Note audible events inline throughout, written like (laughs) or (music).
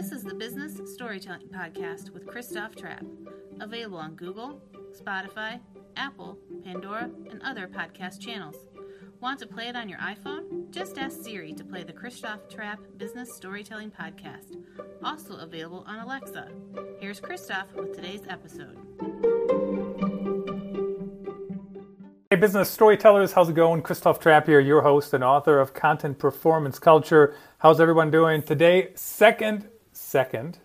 This is the Business Storytelling Podcast with Christoph Trappe, available on Google, Spotify, Apple, Pandora, and other podcast channels. Want to play it on your iPhone? Just ask Siri to play the Christoph Trappe Business Storytelling Podcast, also available on Alexa. Here's Christoph with today's episode. Hey, business storytellers, how's it going? Christoph Trappe here, your host and author of Content Performance Culture. How's everyone doing? Today, second, second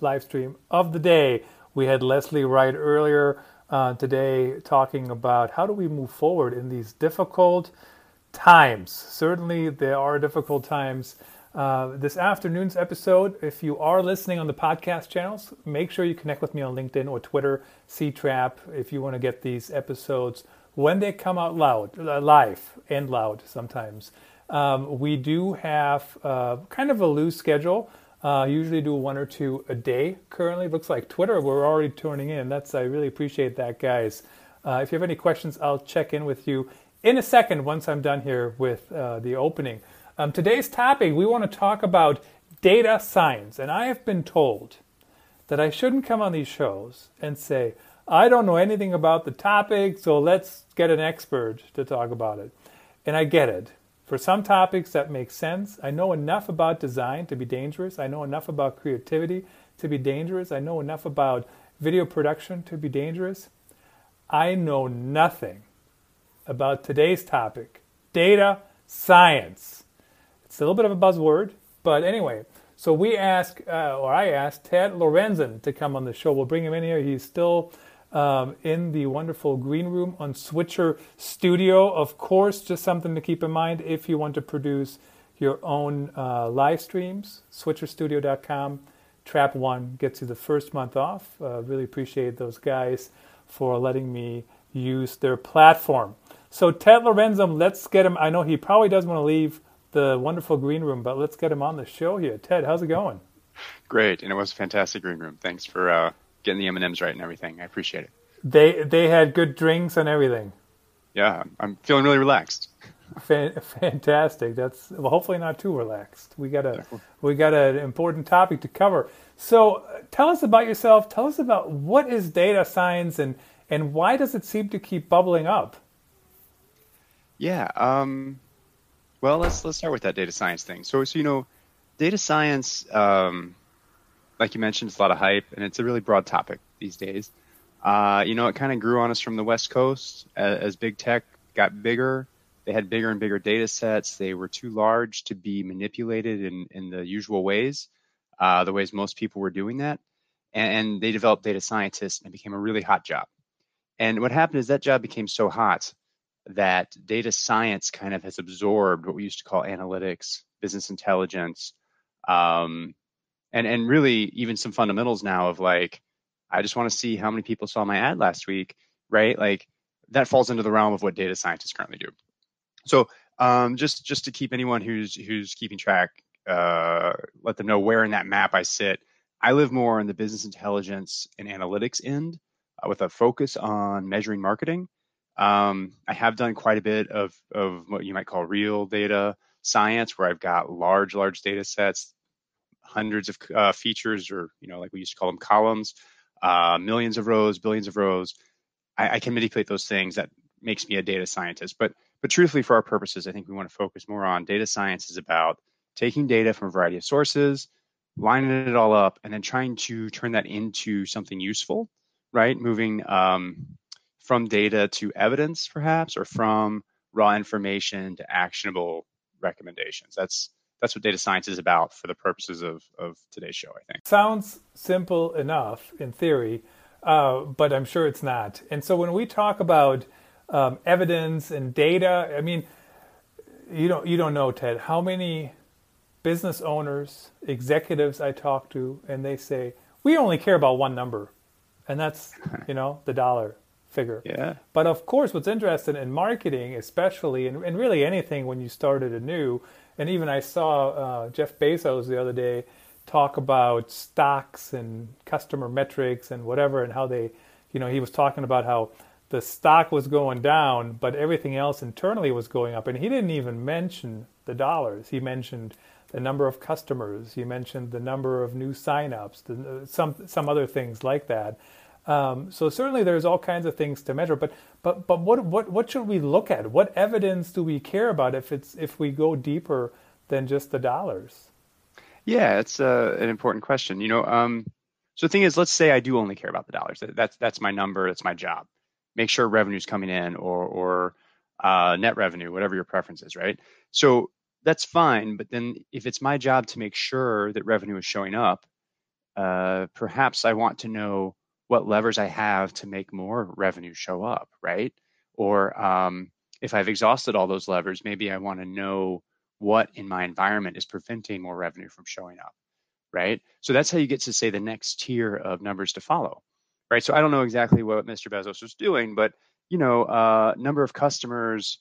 live stream of the day. We had Leslie Wright earlier uh, today talking about how do we move forward in these difficult times. Certainly, there are difficult times. Uh, this afternoon's episode, if you are listening on the podcast channels, make sure you connect with me on LinkedIn or Twitter, CTrappe, if you want to get these episodes when they come out loud, uh, live and loud sometimes. Um, we do have uh, kind of a loose schedule. Uh, usually do one or two a day. Currently, looks like Twitter. We're already turning in. That's I really appreciate that, guys. Uh, if you have any questions, I'll check in with you in a second once I'm done here with uh, the opening. Um, today's topic we want to talk about data science, and I have been told that I shouldn't come on these shows and say, I don't know anything about the topic, so let's get an expert to talk about it. And I get it. For some topics, that make sense. I know enough about design to be dangerous. I know enough about creativity to be dangerous. I know enough about video production to be dangerous. I know nothing about today's topic data science. It's a little bit of a buzzword, but anyway. So we ask, uh, or I asked Ted Lorenzen to come on the show. We'll bring him in here. He's still um, in the wonderful green room on Switcher Studio. Of course, just something to keep in mind if you want to produce your own uh, live streams, switcherstudio.com. Trap One gets you the first month off. Uh, really appreciate those guys for letting me use their platform. So, Ted Lorenzen, let's get him. I know he probably doesn't want to leave the wonderful green room, but let's get him on the show here. Ted, how's it going? Great, and it was a fantastic green room. Thanks for uh, getting the M and M's right and everything. I appreciate it. They they had good drinks and everything. Yeah, I'm feeling really relaxed. Fantastic. That's well, hopefully not too relaxed. We got a we got an important topic to cover. So, tell us about yourself. Tell us about what is data science and and why does it seem to keep bubbling up? Yeah. Um, well, let's let's start with that data science thing. So, so you know, data science um, like you mentioned, it's a lot of hype, and it's a really broad topic these days. Uh, you know, it kind of grew on us from the West Coast as, as, big tech got bigger. They had bigger and bigger data sets. They were too large to be manipulated in, in the usual ways, uh, the ways most people were doing that. And, and they developed data scientists, and it became a really hot job. And what happened is that job became so hot that data science kind of has absorbed what we used to call analytics, business intelligence, um, and and really even some fundamentals now of like i just want to see how many people saw my ad last week right? Like that falls into the realm of what data scientists currently do. So um, just just to keep anyone who's who's keeping track uh, let them know where in that map i sit. I live more in the business intelligence and analytics end uh, with a focus on measuring marketing. Um, i have done quite a bit of of what you might call real data science where i've got large large data sets hundreds of uh, features, or you know, like we used to call them columns, uh, millions of rows, billions of rows. I, I, can manipulate those things. That makes me a data scientist. But but truthfully, for our purposes, I think we want to focus more on data science is about taking data from a variety of sources, lining it all up, and then trying to turn that into something useful, right? Moving um, from data to evidence, perhaps, or from raw information to actionable recommendations. That's that's what data science is about for the purposes of, of today's show, I think. Sounds simple enough in theory, uh, but I'm sure it's not. And so when we talk about um, evidence and data, I mean, you don't you don't know, Ted, how many business owners, executives I talk to, and they say we only care about one number, and that's (laughs) you know the dollar figure. Yeah. But of course, what's interesting in marketing, especially, and, and really anything when you started anew, and even I saw uh, Jeff Bezos the other day talk about stocks and customer metrics and whatever, and how they, you know, he was talking about how the stock was going down, but everything else internally was going up. And he didn't even mention the dollars. He mentioned the number of customers. He mentioned the number of new signups, the, some some other things like that. Um, so certainly there's all kinds of things to measure. But but but what what what should we look at? What evidence do we care about if it's if we go deeper than just the dollars? Yeah, it's uh, an important question. You know, um, so the thing is, let's say I do only care about the dollars. That's that's my number. That's my job. Make sure revenue's coming in, or or uh, net revenue, whatever your preference is, right? So that's fine. But then if it's my job to make sure that revenue is showing up, uh, perhaps I want to know what levers I have to make more revenue show up, right? Or um, if I've exhausted all those levers, maybe I want to know what in my environment is preventing more revenue from showing up, right? So that's how you get to say the next tier of numbers to follow, right? So I don't know exactly what Mr. Bezos was doing, but you know, uh, number of customers,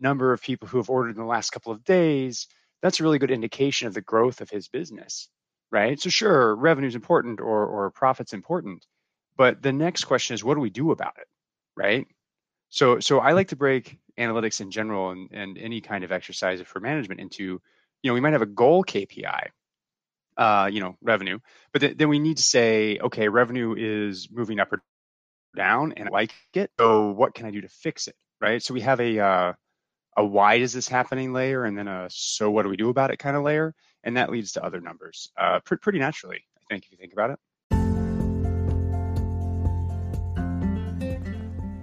number of people who have ordered in the last couple of days, that's a really good indication of the growth of his business, right? So sure, revenue is important or or profit's important, but the next question is what do we do about it, right? So so I like to break analytics in general and, and any kind of exercise for management into, you know, we might have a goal KPI, uh, you know, revenue, but th- then we need to say, okay, revenue is moving up or down and I like it. So what can I do to fix it? Right. So we have a, uh, a why is this happening layer and then a so what do we do about it kind of layer. And that leads to other numbers uh, pr- pretty naturally, I think, if you think about it.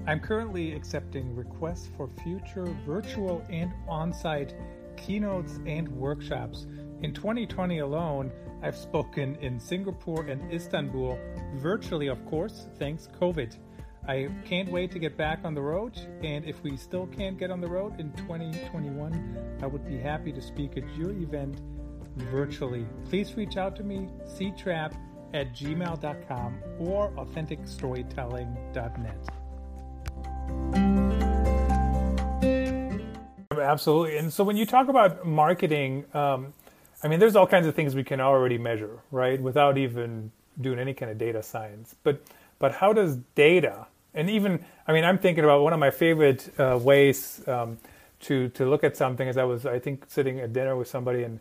I'm currently accepting requests for future virtual and on site keynotes and workshops. In 2020 alone, I've spoken in Singapore and Istanbul, virtually, of course, thanks COVID. I can't wait to get back on the road, and if we still can't get on the road in 2021, I would be happy to speak at your event virtually. Please reach out to me, ctrap at gmail.com or authenticstorytelling.net. Absolutely. And so when you talk about marketing, um, I mean, there's all kinds of things we can already measure, right, without even doing any kind of data science. But but how does data and even I mean, I'm thinking about one of my favorite uh, ways um, to to look at something. As I was, I think, sitting at dinner with somebody and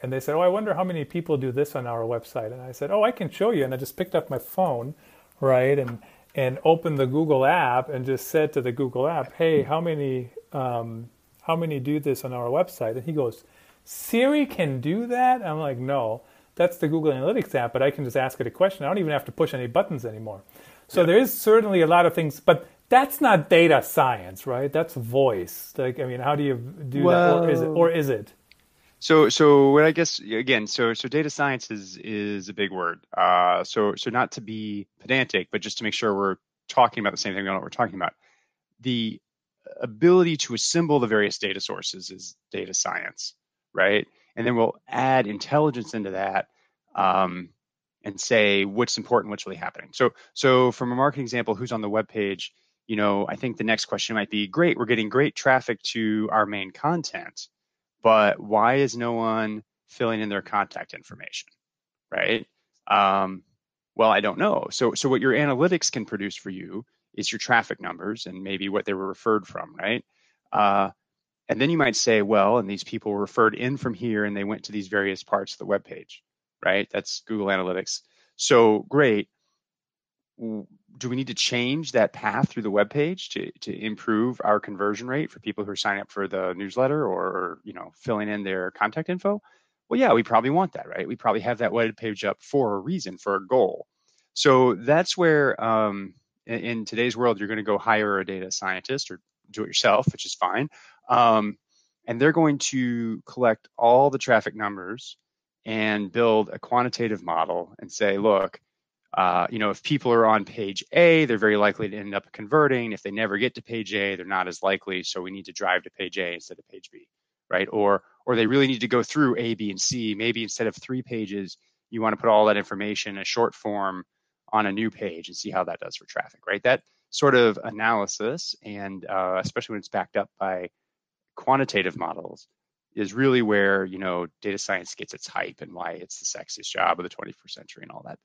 and they said, "Oh, I wonder how many people do this on our website." And I said, "Oh, I can show you." And I just picked up my phone, right, and and opened the Google app and just said to the Google app, "Hey, how many um, how many do this on our website?" And he goes, "Siri can do that?" I'm like, "No, that's the Google Analytics app, but I can just ask it a question. I don't even have to push any buttons anymore." So yeah. there is certainly a lot of things, but that's not data science, right? That's voice. Like, I mean, how do you do well, that, or is it? Or is it? So, so what I guess again, so so data science is is a big word. Uh, so so not to be pedantic, but just to make sure we're talking about the same thing. We know what we're talking about. The ability to assemble the various data sources is data science, right? And then we'll add intelligence into that um, and say what's important, what's really happening. So so from a marketing example, who's on the web page? You know, I think the next question might be, great, we're getting great traffic to our main content but why is no one filling in their contact information, right? Um, well, I don't know. So, so what your analytics can produce for you is your traffic numbers and maybe what they were referred from, right? Uh, and then you might say, well, and these people were referred in from here and they went to these various parts of the web page, right? That's Google Analytics. So great do we need to change that path through the web page to, to improve our conversion rate for people who are signing up for the newsletter or, you know filling in their contact info well yeah we probably want that right we probably have that web page up for a reason for a goal so that's where um, in, in, today's world you're going to go hire a data scientist or do it yourself which is fine um, and they're going to collect all the traffic numbers and build a quantitative model and say look uh, you know, if people are on page A, they're very likely to end up converting. If they never get to page A, they're not as likely. So we need to drive to page A instead of page B, right? Or or they really need to go through A, B, and C. Maybe instead of three pages, you want to put all that information in a short form on a new page and see how that does for traffic, right? That sort of analysis, and uh, especially when it's backed up by quantitative models, is really where you know data science gets its hype and why it's the sexiest job of the 21st century and all that.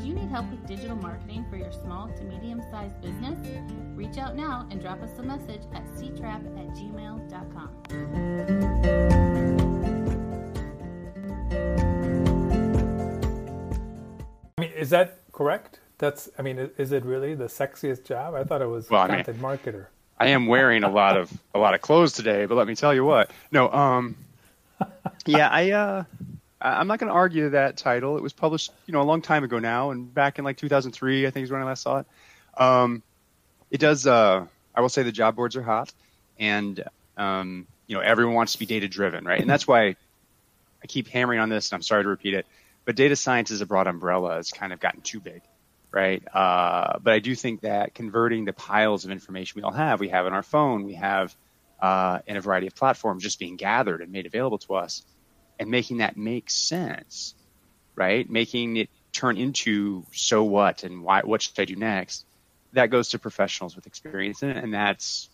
Do you need help with digital marketing for your small to medium sized business? Reach out now and drop us a message at ctrap at gmail.com. I mean, is that correct? That's, I mean, is it really the sexiest job? I thought it was well, content I mean, marketer. I am wearing a lot of a lot of clothes today, but let me tell you what. No, um, (laughs) yeah, I uh, I'm not going to argue that title. It was published, you know, a long time ago now, and back in like 2003, I think is when I last saw it. Um, it does. Uh, I will say the job boards are hot, and um, you know, everyone wants to be data driven, right? And that's why I keep hammering on this, and I'm sorry to repeat it, but data science is a broad umbrella. It's kind of gotten too big right? Uh, but I do think that converting the piles of information we all have, we have on our phone, we have uh, in a variety of platforms just being gathered and made available to us, and making that make sense, right? Making it turn into so what and why, what should I do next? That goes to professionals with experience in it, and that's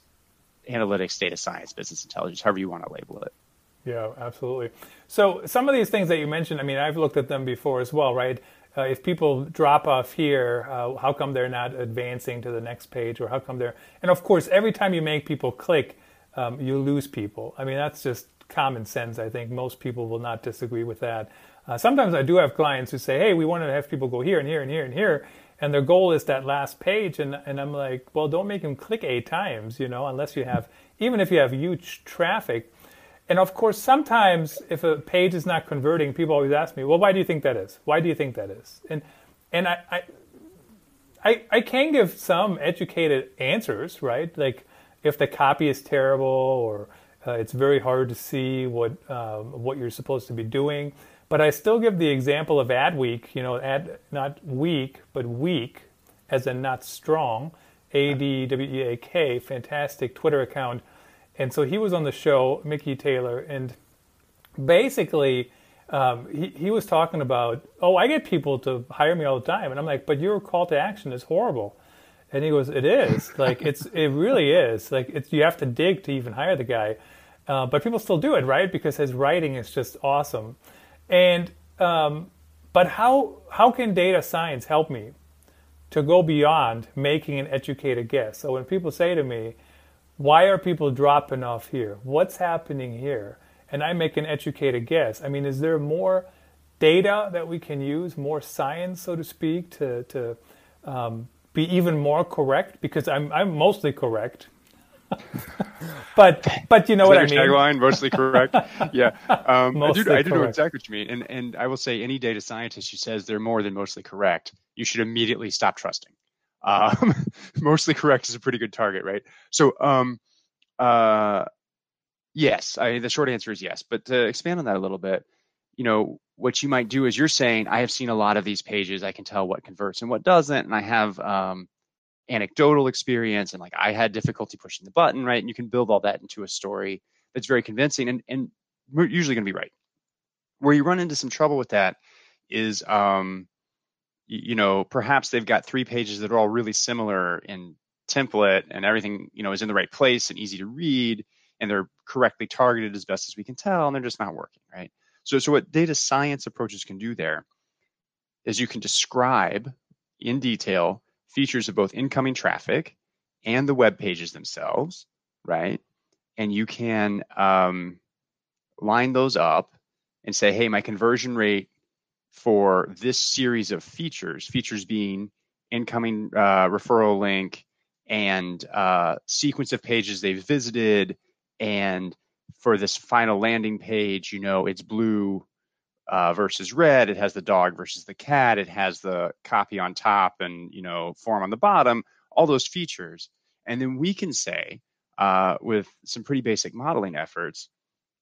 analytics, data science, business intelligence, however you want to label it. Yeah, absolutely. So some of these things that you mentioned, I mean, I've looked at them before as well, right? uh, if people drop off here, uh, how come they're not advancing to the next page, or how come they're? And of course, every time you make people click, um, you lose people. I mean, that's just common sense. I think most people will not disagree with that. Uh, sometimes I do have clients who say, "Hey, we want to have people go here and here and here and here," and their goal is that last page, and and I'm like, "Well, don't make them click eight times, you know, unless you have, even if you have huge traffic." And of course, sometimes if a page is not converting, people always ask me, "Well, why do you think that is? Why do you think that is?" And and I I I, I can give some educated answers, right? Like if the copy is terrible or uh, it's very hard to see what um, what you're supposed to be doing. But I still give the example of Adweak, you know, ad not weak, but weak, as in not strong. A D W E A K, fantastic Twitter account and so he was on the show, Mickey Taylor, and basically um, he, he was talking about, oh, I get people to hire me all the time, and I'm like, but your call to action is horrible. And he goes, it is. Like it's it really is. Like it's you have to dig to even hire the guy, uh, but people still do it right? Because his writing is just awesome, and um, but how how can data science help me to go beyond making an educated guess? So when people say to me, why are people dropping off here? What's happening here? And I make an educated guess. I mean, is there more data that we can use, more science, so to speak, to, to um, be even more correct? Because I'm, I'm mostly correct. (laughs) but but you know what I mean. Tagline mostly correct. (laughs) yeah, um, I do. I do know exactly what you mean, and and I will say any data scientist who says they're more than mostly correct, you should immediately stop trusting. Um, (laughs) mostly correct is a pretty good target, right? So, um, uh, yes, I, the short answer is yes. But to expand on that a little bit, you know, what you might do is you're saying, I have seen a lot of these pages. I can tell what converts and what doesn't, and I have um, anecdotal experience, and like I had difficulty pushing the button, right? And you can build all that into a story that's very convincing, and and we're usually going to be right. Where you run into some trouble with that is um, you know, perhaps they've got three pages that are all really similar in template and everything, you know, is in the right place and easy to read and they're correctly targeted as best as we can tell and they're just not working, right? So, so what data science approaches can do there is you can describe in detail features of both incoming traffic and the web pages themselves, right? And you can um, line those up and say, hey, my conversion rate for this series of features, features being incoming uh, referral link and uh, sequence of pages they've visited. And for this final landing page, you know, it's blue uh, versus red. It has the dog versus the cat. It has the copy on top and, you know, form on the bottom, all those features. And then we can say, uh, with some pretty basic modeling efforts,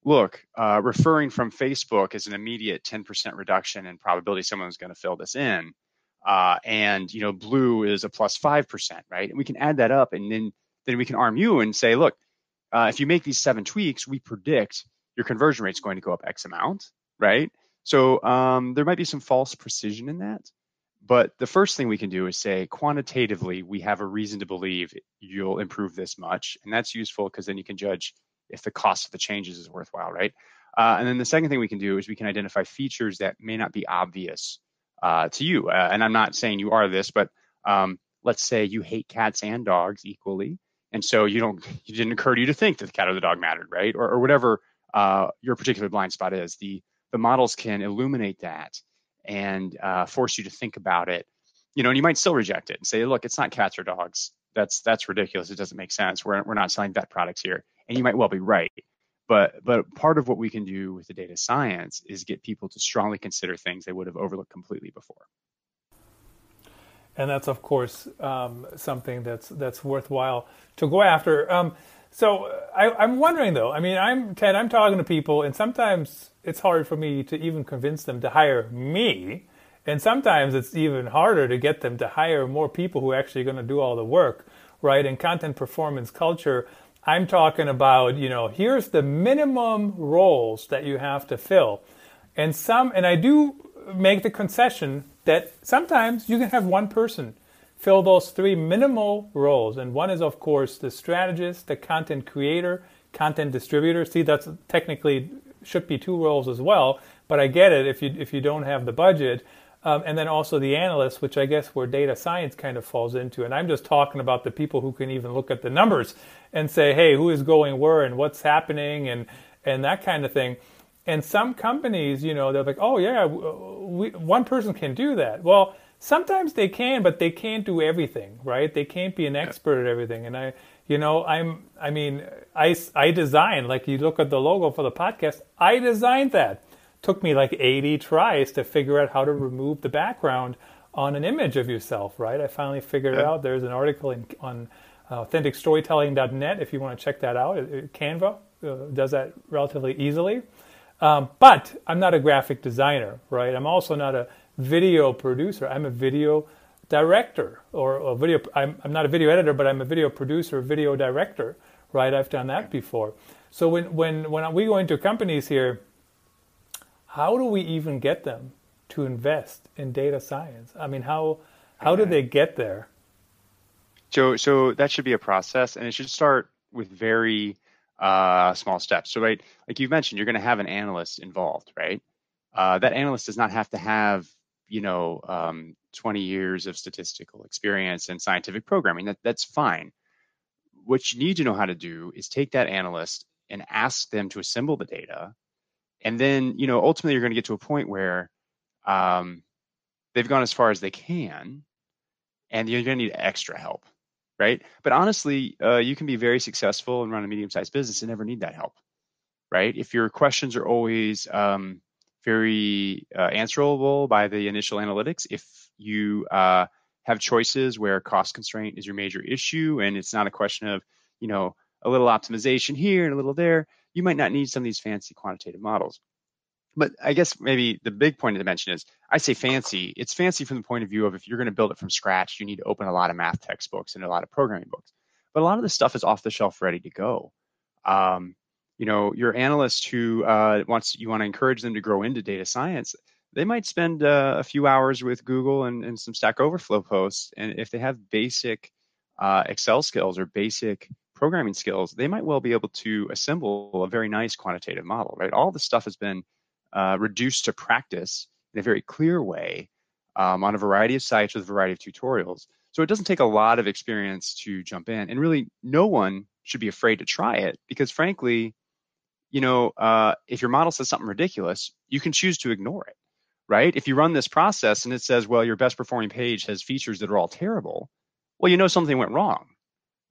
look, uh, referring from Facebook is an immediate 10% reduction in probability someone's going to fill this in. Uh, and you know, blue is a plus five percent, right? And we can add that up, and then then we can arm you and say, look, uh, if you make these seven tweaks, we predict your conversion rate is going to go up X amount, right? So um, there might be some false precision in that, but the first thing we can do is say quantitatively, we have a reason to believe you'll improve this much, and that's useful because then you can judge if the cost of the changes is worthwhile, right? Uh, and then the second thing we can do is we can identify features that may not be obvious uh, to you. Uh, and I'm not saying you are this, but um, let's say you hate cats and dogs equally, and so you don't, (laughs) it didn't occur to you to think that the cat or the dog mattered, right? Or, or whatever uh, your particular blind spot is. The the models can illuminate that and uh, force you to think about it. You know, and you might still reject it and say, look, it's not cats or dogs. That's that's ridiculous. It doesn't make sense. We're we're not selling vet products here. And you might well be right. But but part of what we can do with the data science is get people to strongly consider things they would have overlooked completely before. And that's of course um, something that's that's worthwhile to go after. Um, so I, am wondering though. I mean, I'm Ted. I'm talking to people, and sometimes it's hard for me to even convince them to hire me, and sometimes it's even harder to get them to hire more people who are actually going to do all the work, right? In content performance culture, I'm talking about you know here's the minimum roles that you have to fill, and some, and I do make the concession that sometimes you can have one person fill those three minimal roles. And one is, of course, the strategist, the content creator, content distributor. See, that's technically should be two roles as well, but I get it if you if you don't have the budget. Um, and then also the analysts, which I guess where data science kind of falls into. And I'm just talking about the people who can even look at the numbers and say, hey, who is going where and what's happening and and that kind of thing. And some companies, you know, they're like, oh yeah, we, one person can do that. Well, sometimes they can but they can't do everything right they can't be an expert at everything and i you know i'm i mean i i design like you look at the logo for the podcast i designed that took me like 80 tries to figure out how to remove the background on an image of yourself right i finally figured yeah. out there's an article in, on uh, authenticstorytelling.net if you want to check that out canva uh, does that relatively easily um, but i'm not a graphic designer right i'm also not a video producer. I'm a video director or a video. I'm, I'm not a video editor, but I'm a video producer, video director. Right? I've done that before. So when when when we go into companies here, how do we even get them to invest in data science? I mean, how how do they get there? So so that should be a process, and it should start with very uh, small steps. So right, like you mentioned, you're going to have an analyst involved, right? Uh, that analyst does not have to have you know um, 20 years of statistical experience and scientific programming that, that's fine what you need to know how to do is take that analyst and ask them to assemble the data and then you know ultimately you're going to get to a point where um, they've gone as far as they can and you're going to need extra help right but honestly uh, you can be very successful and run a medium-sized business and never need that help right if your questions are always um, very uh, answerable by the initial analytics. If you uh, have choices where cost constraint is your major issue and it's not a question of, you know, a little optimization here and a little there, you might not need some of these fancy quantitative models. But I guess maybe the big point to mention is I say fancy. It's fancy from the point of view of if you're going to build it from scratch, you need to open a lot of math textbooks and a lot of programming books. But a lot of this stuff is off the shelf, ready to go. Um, you know your analyst who uh, wants you want to encourage them to grow into data science they might spend uh, a few hours with google and, and, some stack overflow posts and if they have basic uh, excel skills or basic programming skills they might well be able to assemble a very nice quantitative model right? All this stuff has been uh, reduced to practice in a very clear way um, on a variety of sites with a variety of tutorials. So it doesn't take a lot of experience to jump in and really no one should be afraid to try it because frankly you know, uh, if your model says something ridiculous, you can choose to ignore it, right? If you run this process and it says, well, your best performing page has features that are all terrible, well, you know something went wrong,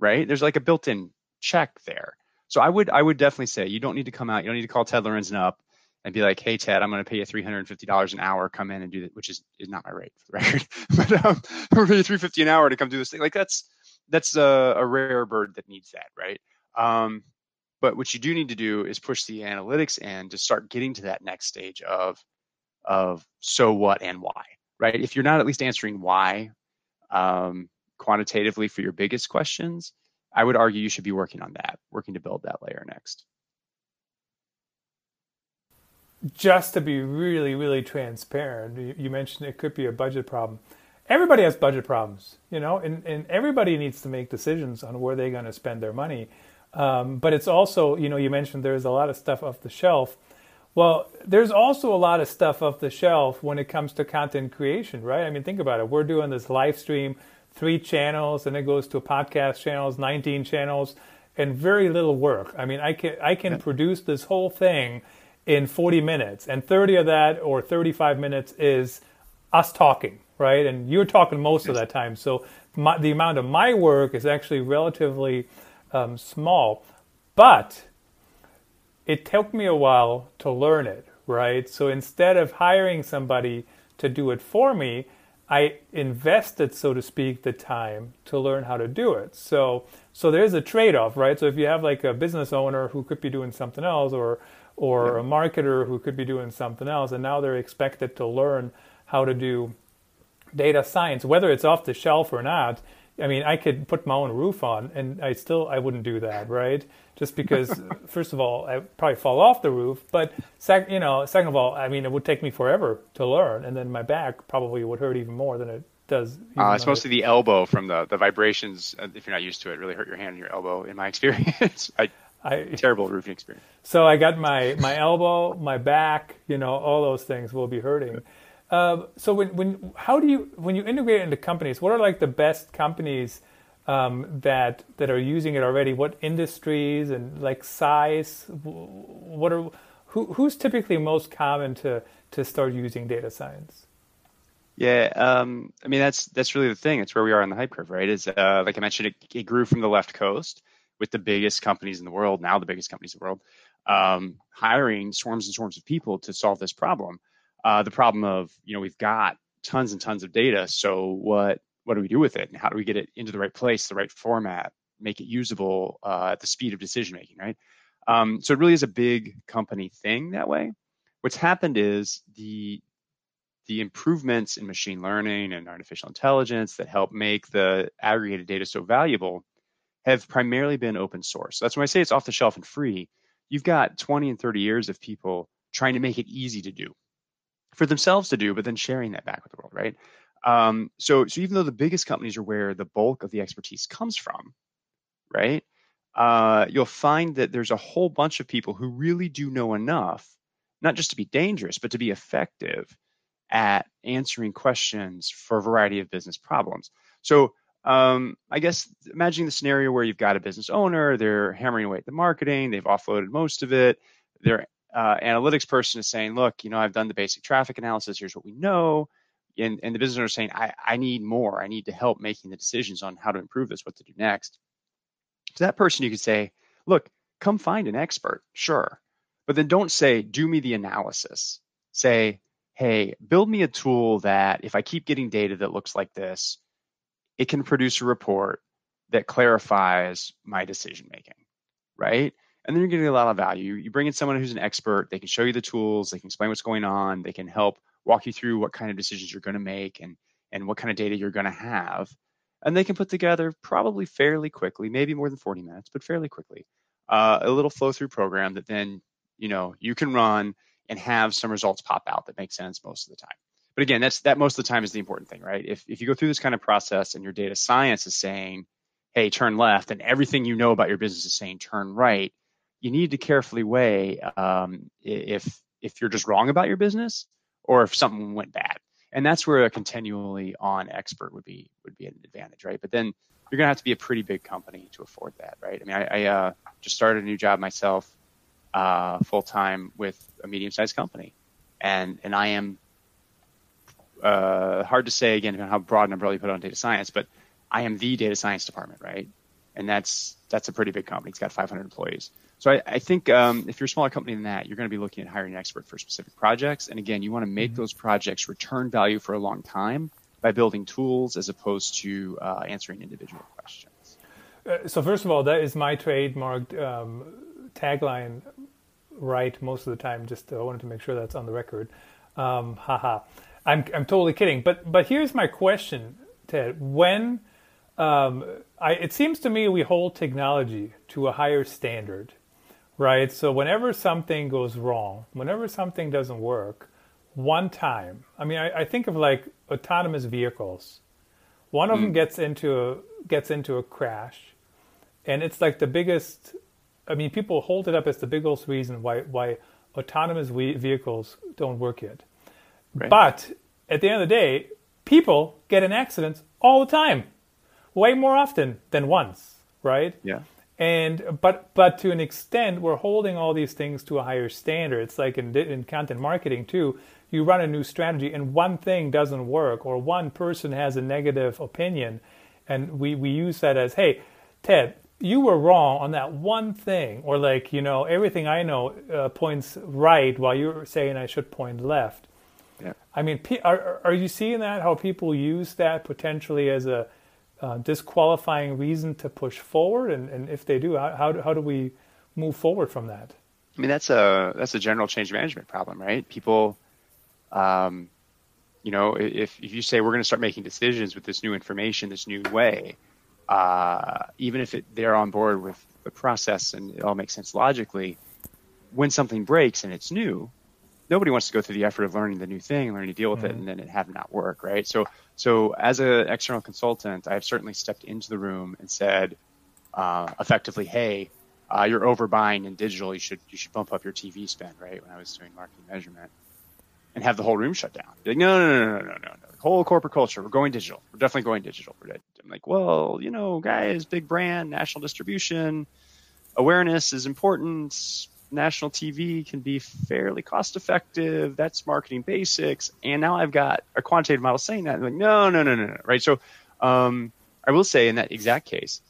right? There's like a built-in check there. So I would I would definitely say you don't need to come out, you don't need to call Ted Lorenzen up and be like, hey Ted, I'm going to pay you $350 an hour, come in and do that, which is is not my rate for the record, (laughs) but um, I'm going to pay you 350 an hour to come do this thing. Like that's that's a, a rare bird that needs that, right? Um, but what you do need to do is push the analytics and to start getting to that next stage of of so what and why, right? If you're not at least answering why um, quantitatively for your biggest questions, I would argue you should be working on that, working to build that layer next. Just to be really, really transparent, you mentioned it could be a budget problem. Everybody has budget problems, you know, and, and everybody needs to make decisions on where they're going to spend their money. Um, but it's also, you know, you mentioned there's a lot of stuff off the shelf. Well, there's also a lot of stuff off the shelf when it comes to content creation, right? I mean, think about it. We're doing this live stream, three channels, and it goes to podcast channels, 19 channels, and very little work. I mean, I can I can yeah. produce this whole thing in 40 minutes, and 30 of that or 35 minutes is us talking, right? And you're talking most of that time. So my, the amount of my work is actually relatively um, small, but it took me a while to learn it, right? So instead of hiring somebody to do it for me, I invested, so to speak, the time to learn how to do it. So, so there's a trade-off, right? So if you have like a business owner who could be doing something else, or or a marketer who could be doing something else, and now they're expected to learn how to do data science, whether it's off the shelf or not, I mean, I could put my own roof on, and I still I wouldn't do that, right? Just because, (laughs) first of all, I probably fall off the roof, but sec, you know, second of all, I mean, it would take me forever to learn, and then my back probably would hurt even more than it does. Uh, it's mostly the elbow from the the vibrations. Uh, if you're not used to it, really hurt your hand and your elbow. In my (laughs) experience, I, I terrible roofing experience. So I got my my elbow, my back, you know, all those things will be hurting. Uh, so when, when how do you when you integrate into companies, what are like the best companies um, that that are using it already? What industries and like size? What are who, who's typically most common to to start using data science? Yeah, um, I mean that's that's really the thing. It's where we are on the hype curve, right? Is uh, like I mentioned, it, it, grew from the left coast with the biggest companies in the world, now the biggest companies in the world, um, hiring swarms and swarms of people to solve this problem uh, the problem of you know we've got tons and tons of data. So what what do we do with it, and how do we get it into the right place, the right format, make it usable uh, at the speed of decision making, right? Um, so it really is a big company thing that way. What's happened is the the improvements in machine learning and artificial intelligence that help make the aggregated data so valuable have primarily been open source. That's when I say it's off the shelf and free. You've got 20 and 30 years of people trying to make it easy to do for themselves to do, but then sharing that back with the world, right? Um, so, so even though the biggest companies are where the bulk of the expertise comes from, right? Uh, you'll find that there's a whole bunch of people who really do know enough, not just to be dangerous, but to be effective at answering questions for a variety of business problems. So, um, I guess imagining the scenario where you've got a business owner, they're hammering away at the marketing, they've offloaded most of it, they're uh, analytics person is saying, look, you know, I've done the basic traffic analysis. Here's what we know. And, and the business owner is saying, I, I need more. I need to help making the decisions on how to improve this, what to do next. To that person, you could say, look, come find an expert, sure. But then don't say, do me the analysis. Say, hey, build me a tool that if I keep getting data that looks like this, it can produce a report that clarifies my decision making, right? And then you're getting a lot of value. You bring in someone who's an expert, they can show you the tools, they can explain what's going on, they can help walk you through what kind of decisions you're going to make and and what kind of data you're going to have. And they can put together probably fairly quickly, maybe more than 40 minutes, but fairly quickly, uh, a little flow through program that then you know you can run and have some results pop out that make sense most of the time. But again, that's that most of the time is the important thing, right? If if you go through this kind of process and your data science is saying, hey, turn left, and everything you know about your business is saying turn right, you need to carefully weigh um, if if you're just wrong about your business or if something went bad. And that's where a continually on expert would be would be an advantage, right? But then you're gonna have to be a pretty big company to afford that, right? I mean, I, I uh, just started a new job myself, uh, full time with a medium sized company, and and I am uh, hard to say again how broad an umbrella you put on data science, but I am the data science department, right? And that's that's a pretty big company. It's got 500 employees. So I, I think um, if you're a smaller company than that, you're going to be looking at hiring an expert for specific projects. And again, you want to make mm-hmm. those projects return value for a long time by building tools as opposed to uh, answering individual questions. Uh, so first of all, that is my trademarked um, tagline, right? Most of the time. Just uh, wanted to make sure that's on the record. Um, haha, I'm I'm totally kidding. But but here's my question, Ted. When um, I, it seems to me we hold technology to a higher standard right? So whenever something goes wrong, whenever something doesn't work, one time, I mean, I, I think of like autonomous vehicles. One of mm. them gets into a gets into a crash, and it's like the biggest. I mean, people hold it up as the biggest reason why why autonomous vehicles don't work yet. Right. But at the end of the day, people get in accidents all the time, way more often than once, right? Yeah. And but but to an extent, we're holding all these things to a higher standard. It's like in, in content marketing too. You run a new strategy, and one thing doesn't work, or one person has a negative opinion, and we we use that as, hey, Ted, you were wrong on that one thing, or like you know everything I know uh, points right while you're saying I should point left. Yeah. I mean, are are you seeing that how people use that potentially as a uh, disqualifying reason to push forward, and, and if they do, how how do, how do we move forward from that? I mean, that's a that's a general change management problem, right? People, um, you know, if if you say we're going to start making decisions with this new information, this new way, uh, even if it, they're on board with the process and it all makes sense logically, when something breaks and it's new, nobody wants to go through the effort of learning the new thing, learning to deal with mm-hmm. it, and then it have not work, right? So, so as an external consultant, I've certainly stepped into the room and said, uh, effectively, "Hey, uh, you're overbuying in digital. You should you should bump up your TV spend." Right when I was doing marketing measurement, and have the whole room shut down. Like, no, no, no, no, no, no, no. Whole corporate culture. We're going digital. We're definitely going digital. I'm like, well, you know, guys, big brand, national distribution, awareness is important. National TV can be fairly cost effective. That's marketing basics. And now I've got a quantitative model saying that. I'm like, no, no, no, no, no. Right. So, um, I will say in that exact case,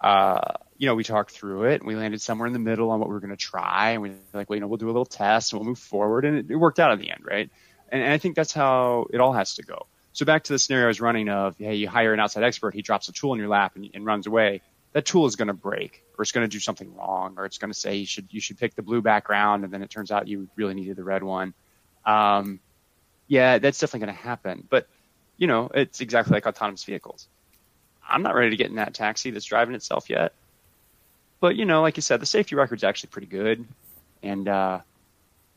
uh, you know, we talked through it and we landed somewhere in the middle on what we were going to try. And we are like, well, you know, we'll do a little test and we'll move forward. And it, it worked out in the end, right? And, and, I think that's how it all has to go. So back to the scenario I was running of, hey, you hire an outside expert, he drops a tool in your lap and, and runs away. That tool is going to break or it's going to do something wrong or it's going to say you should, you should pick the blue background. And then it turns out you really needed the red one. Um, yeah, that's definitely going to happen. But, you know, it's exactly like autonomous vehicles. I'm not ready to get in that taxi that's driving itself yet. But you know, like you said, the safety record's actually pretty good, and uh,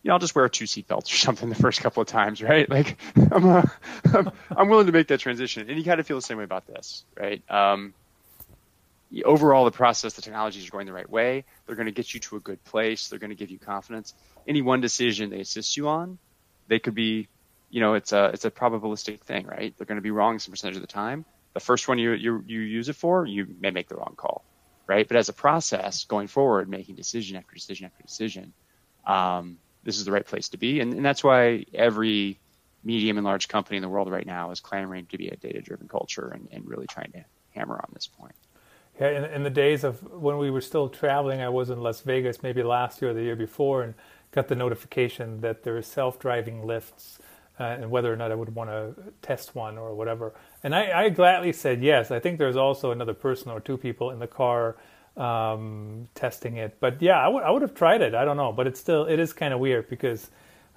you know, I'll just wear two seat seatbelts or (laughs) something the first couple of times, right? Like, (laughs) I'm, uh, (laughs) I'm, I'm willing to make that transition, and you kind of feel the same way about this, right? Um, overall, the process, the technologies are going the right way. They're going to get you to a good place. They're going to give you confidence. Any one decision they assist you on, they could be, you know, it's a it's a probabilistic thing, right? They're going to be wrong some percentage of the time. The first one you you you use it for, you may make the wrong call right? But as a process going forward, making decision after decision after decision, um, this is the right place to be. And, and, that's why every medium and large company in the world right now is clamoring to be a data driven culture and, and, really trying to hammer on this point. Yeah, in, in, the days of when we were still traveling, I was in Las Vegas maybe last year or the year before and got the notification that there are self driving Lyfts uh, and whether or not I would want to test one or whatever. And I, I, gladly said yes. I think there's also another person or two people in the car um, testing it. But yeah, I would I would have tried it. I don't know, but it's still it is kind of weird because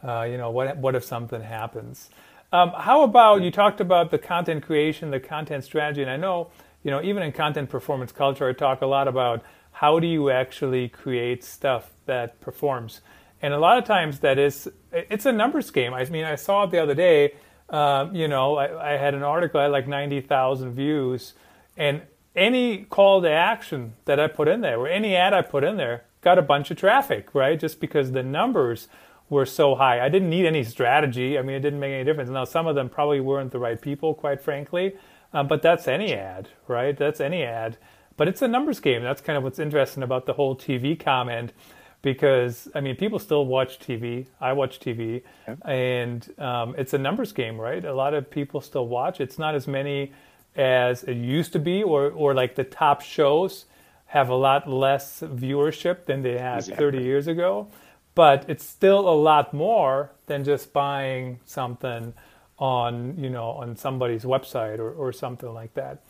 uh, you know what what if something happens? Um, how about you talked about the content creation, the content strategy, and I know you know even in content performance culture, I talk a lot about how do you actually create stuff that performs. And a lot of times that is, it's a numbers game. I mean, I saw it the other day. Um, you know, I, I, had an article, I had like 90,000 views, and any call to action that I put in there, or any ad I put in there, got a bunch of traffic, right? Just because the numbers were so high. I didn't need any strategy. I mean, it didn't make any difference. Now, some of them probably weren't the right people, quite frankly, uh, but that's any ad, right? That's any ad. But it's a numbers game. That's kind of what's interesting about the whole TV comment because I mean, people still watch TV. I watch TV, and um, it's a numbers game, right? A lot of people still watch. It's not as many as it used to be, or or like the top shows have a lot less viewership than they had exactly. 30 years ago, but it's still a lot more than just buying something on you know on somebody's website or, or something like that.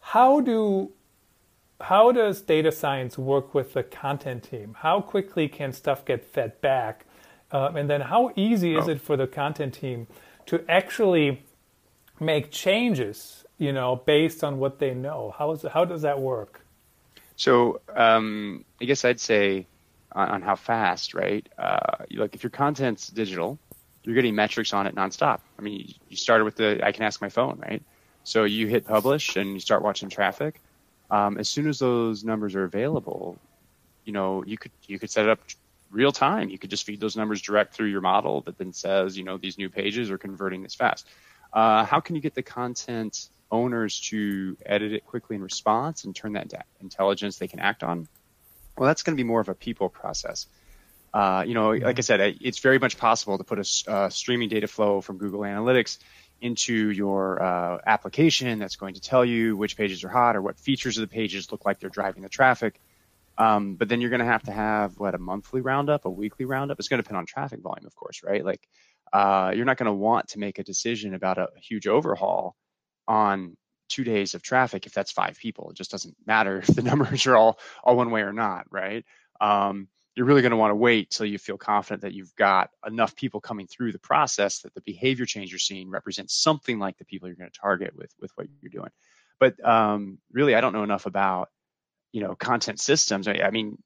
How do how does data science work with the content team? How quickly can stuff get fed back? Uh, and then how easy is oh. it for the content team to actually make changes, you know, based on what they know? How, is, how does that work? So um, I guess I'd say on, on how fast, right? Uh, like if your content's digital, you're getting metrics on it nonstop. I mean, you started with the I can ask my phone, right? So you hit publish and you start watching traffic um, as soon as those numbers are available, you know, you could you could set it up real time. You could just feed those numbers direct through your model that then says, you know, these new pages are converting this fast. Uh, how can you get the content owners to edit it quickly in response and turn that into intelligence they can act on? Well, that's going to be more of a people process. Uh, you know, like I said, it's very much possible to put a uh, streaming data flow from Google Analytics into your uh, application that's going to tell you which pages are hot or what features of the pages look like they're driving the traffic. Um, but then you're going to have to have what a monthly roundup, a weekly roundup. It's going to depend on traffic volume, of course, right? Like uh, you're not going to want to make a decision about a, a huge overhaul on two days of traffic if that's five people. It just doesn't matter (laughs) if the numbers are all all one way or not, right? Um, you're really going to want to wait till you feel confident that you've got enough people coming through the process that the behavior change you're seeing represents something like the people you're going to target with with what you're doing. But um, really, I don't know enough about you know content systems. I, I mean,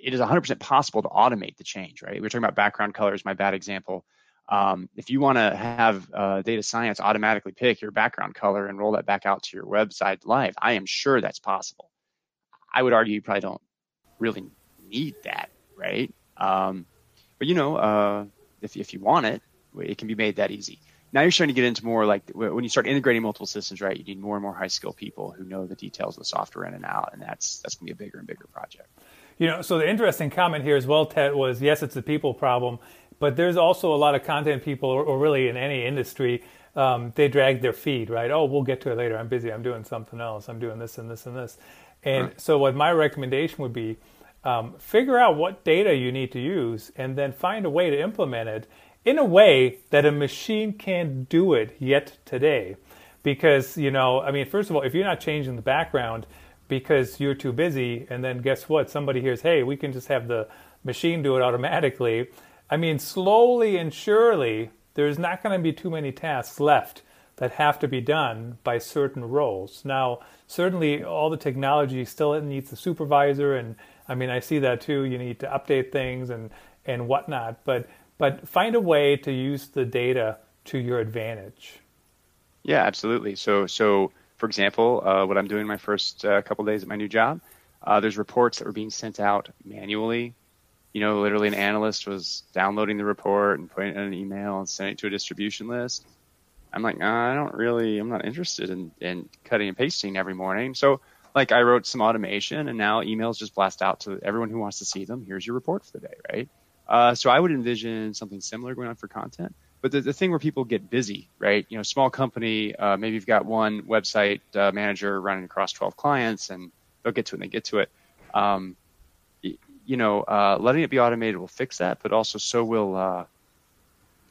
it is 100% possible to automate the change, right? We are talking about background colors, my bad example. Um, if you want to have uh, data science automatically pick your background color and roll that back out to your website live, I am sure that's possible. I would argue you probably don't really need that right? Um, but you know, uh, if if you want it, it can be made that easy. Now you're starting to get into more like when you start integrating multiple systems, right? You need more and more high skill people who know the details of the software in and out, and that's that's going to be a bigger and bigger project. You know, so the interesting comment here as well, Ted, was yes, it's a people problem, but there's also a lot of content people, or, or really in any industry, um, they drag their feet, right? Oh, we'll get to it later. I'm busy. I'm doing something else. I'm doing this and this and this. And right. so, what my recommendation would be um, figure out what data you need to use and then find a way to implement it in a way that a machine can't do it yet today. Because, you know, I mean, first of all, if you're not changing the background because you're too busy, and then guess what? Somebody hears, hey, we can just have the machine do it automatically. I mean, slowly and surely, there's not going to be too many tasks left that have to be done by certain roles. Now, certainly all the technology still needs a supervisor and I mean, I see that too. You need to update things and and whatnot, but but find a way to use the data to your advantage. Yeah, absolutely. So so for example, uh, what I'm doing my first uh, couple days at my new job, uh, there's reports that were being sent out manually. You know, literally an analyst was downloading the report and putting it in an email and sending it to a distribution list. I'm like, I don't really, I'm not interested in, in cutting and pasting every morning. So like I wrote some automation and now emails just blast out to everyone who wants to see them. Here's your report for the day, right? Uh, so I would envision something similar going on for content. But the, the thing where people get busy, right? You know, small company, uh, maybe you've got one website uh, manager running across 12 clients and they'll get to it and they get to it. Um, you know, uh, letting it be automated will fix that, but also so will uh,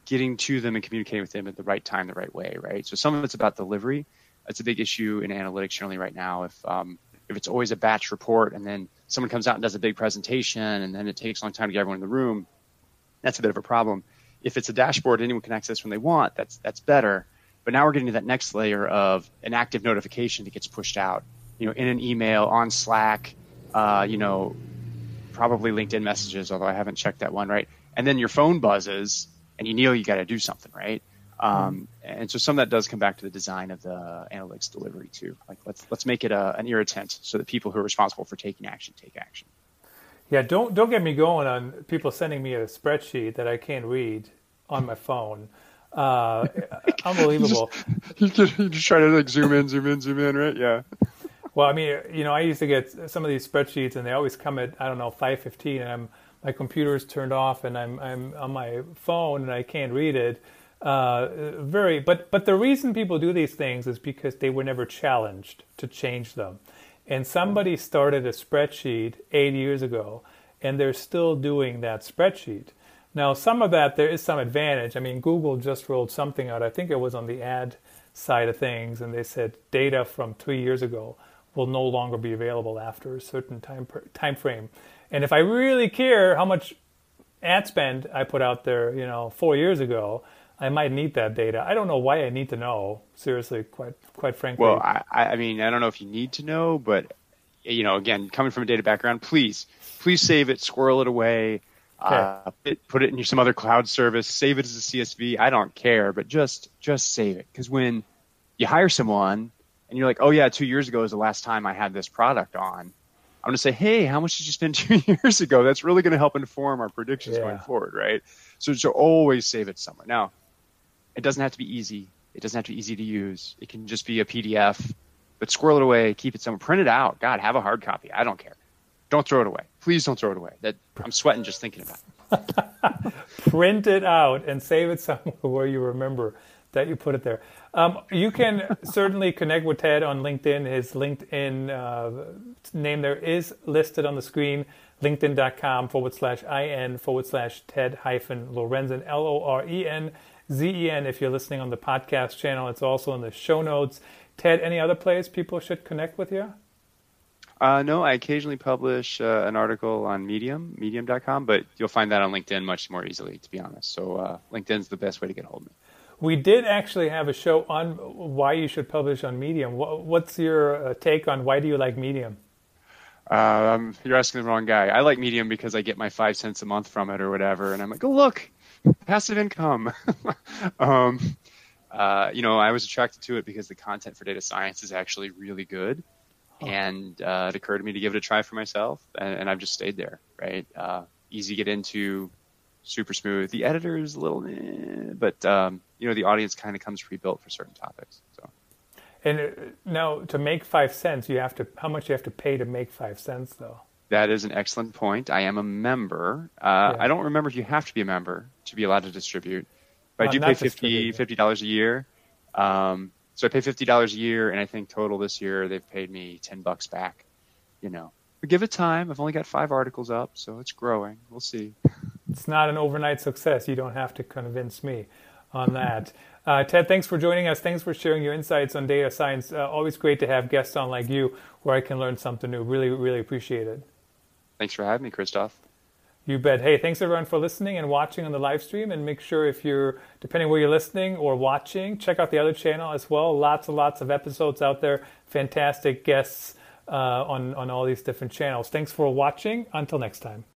getting to them and communicating with them at the right time, the right way, right? So some of it's about delivery it's a big issue in analytics generally right now. If um, if it's always a batch report and then someone comes out and does a big presentation and then it takes a long time to get everyone in the room, that's a bit of a problem. If it's a dashboard anyone can access when they want, that's that's better. But now we're getting to that next layer of an active notification that gets pushed out, you know, in an email, on Slack, uh, you know, probably LinkedIn messages, although I haven't checked that one, right? And then your phone buzzes and you know you got to do something, right? Um, and so some of that does come back to the design of the analytics delivery too. Like let's let's make it a, an irritant so that people who are responsible for taking action take action. Yeah, don't don't get me going on people sending me a spreadsheet that I can't read on my phone. Uh, (laughs) unbelievable. you just, you just try to like zoom in, zoom in, zoom in, right? Yeah. Well, I mean, you know, I used to get some of these spreadsheets, and they always come at I don't know five fifteen, and I'm my computer's turned off, and I'm I'm on my phone, and I can't read it uh, very but but the reason people do these things is because they were never challenged to change them. And somebody started a spreadsheet eight years ago and they're still doing that spreadsheet. Now some of that there is some advantage. I mean google just rolled something out. I think it was on the ad side of things and they said data from three years ago will no longer be available after a certain time time frame. And if i really care how much ad spend i put out there you know four years ago I might need that data. I don't know why I need to know. Seriously, quite quite frankly. Well, I, I mean, I don't know if you need to know, but you know, again, coming from a data background, please, please save it, squirrel it away, okay. uh, put it in some other cloud service, save it as a CSV. I don't care, but just just save it because when you hire someone and you're like, oh yeah, two years ago is the last time I had this product on. I'm going to say, hey, how much did you spend (laughs) two years ago? That's really going to help inform our predictions Yeah. going forward, right? So, so always save it somewhere. Now, it doesn't have to be easy. It doesn't have to be easy to use. It can just be a PDF, but squirrel it away, keep it somewhere, print it out. God, have a hard copy. I don't care. Don't throw it away. Please don't throw it away. That I'm sweating just thinking about it. (laughs) print it out and save it somewhere where you remember that you put it there. Um, you can (laughs) certainly connect with Ted on LinkedIn. His LinkedIn uh, name there is listed on the screen linkedin.com forward slash in forward slash Ted hyphen Lorenzen, L O R E N Z E N. If you're listening on the podcast channel, it's also in the show notes. Ted, any other place people should connect with you? Uh, no, I occasionally publish uh, an article on Medium, medium.com, but you'll find that on LinkedIn much more easily, to be honest. So uh, LinkedIn's the best way to get a hold of me. We did actually have a show on why you should publish on Medium. What's your uh, take on why do you like Medium? Um, you're asking the wrong guy. I like Medium because I get my five cents a month from it or whatever, and I'm like, oh look, passive income. (laughs) um, uh, you know, I was attracted to it because the content for data science is actually really good, and uh, it occurred to me to give it a try for myself, and, and I've just stayed there. Right, uh, easy to get into, super smooth. The editor is a little, eh, but um, you know, the audience kind of comes pre-built for certain topics. So. And uh, now to make five cents, you have to how much you have to pay to make five cents though. That is an excellent point. I am a member. Uh, Yeah. I don't remember if you have to be a member to be allowed to distribute, but Uh, I do pay 50, $50 a year. Um, so I pay fifty dollars a year, and I think total this year they've paid me ten bucks back. You know, but give it time. I've only got five articles up, so it's growing. We'll see. It's not an overnight success. You don't have to convince me on that. Uh, Ted, thanks for joining us. Thanks for sharing your insights on data science. Uh, always great to have guests on like you where I can learn something new. Really, really appreciate it. Thanks for having me, Christoph. You bet. Hey, thanks everyone for listening and watching on the live stream. And make sure if you're, depending where you're listening or watching, check out the other channel as well. Lots and lots of episodes out there. Fantastic guests uh, on, on all these different channels. Thanks for watching. Until next time.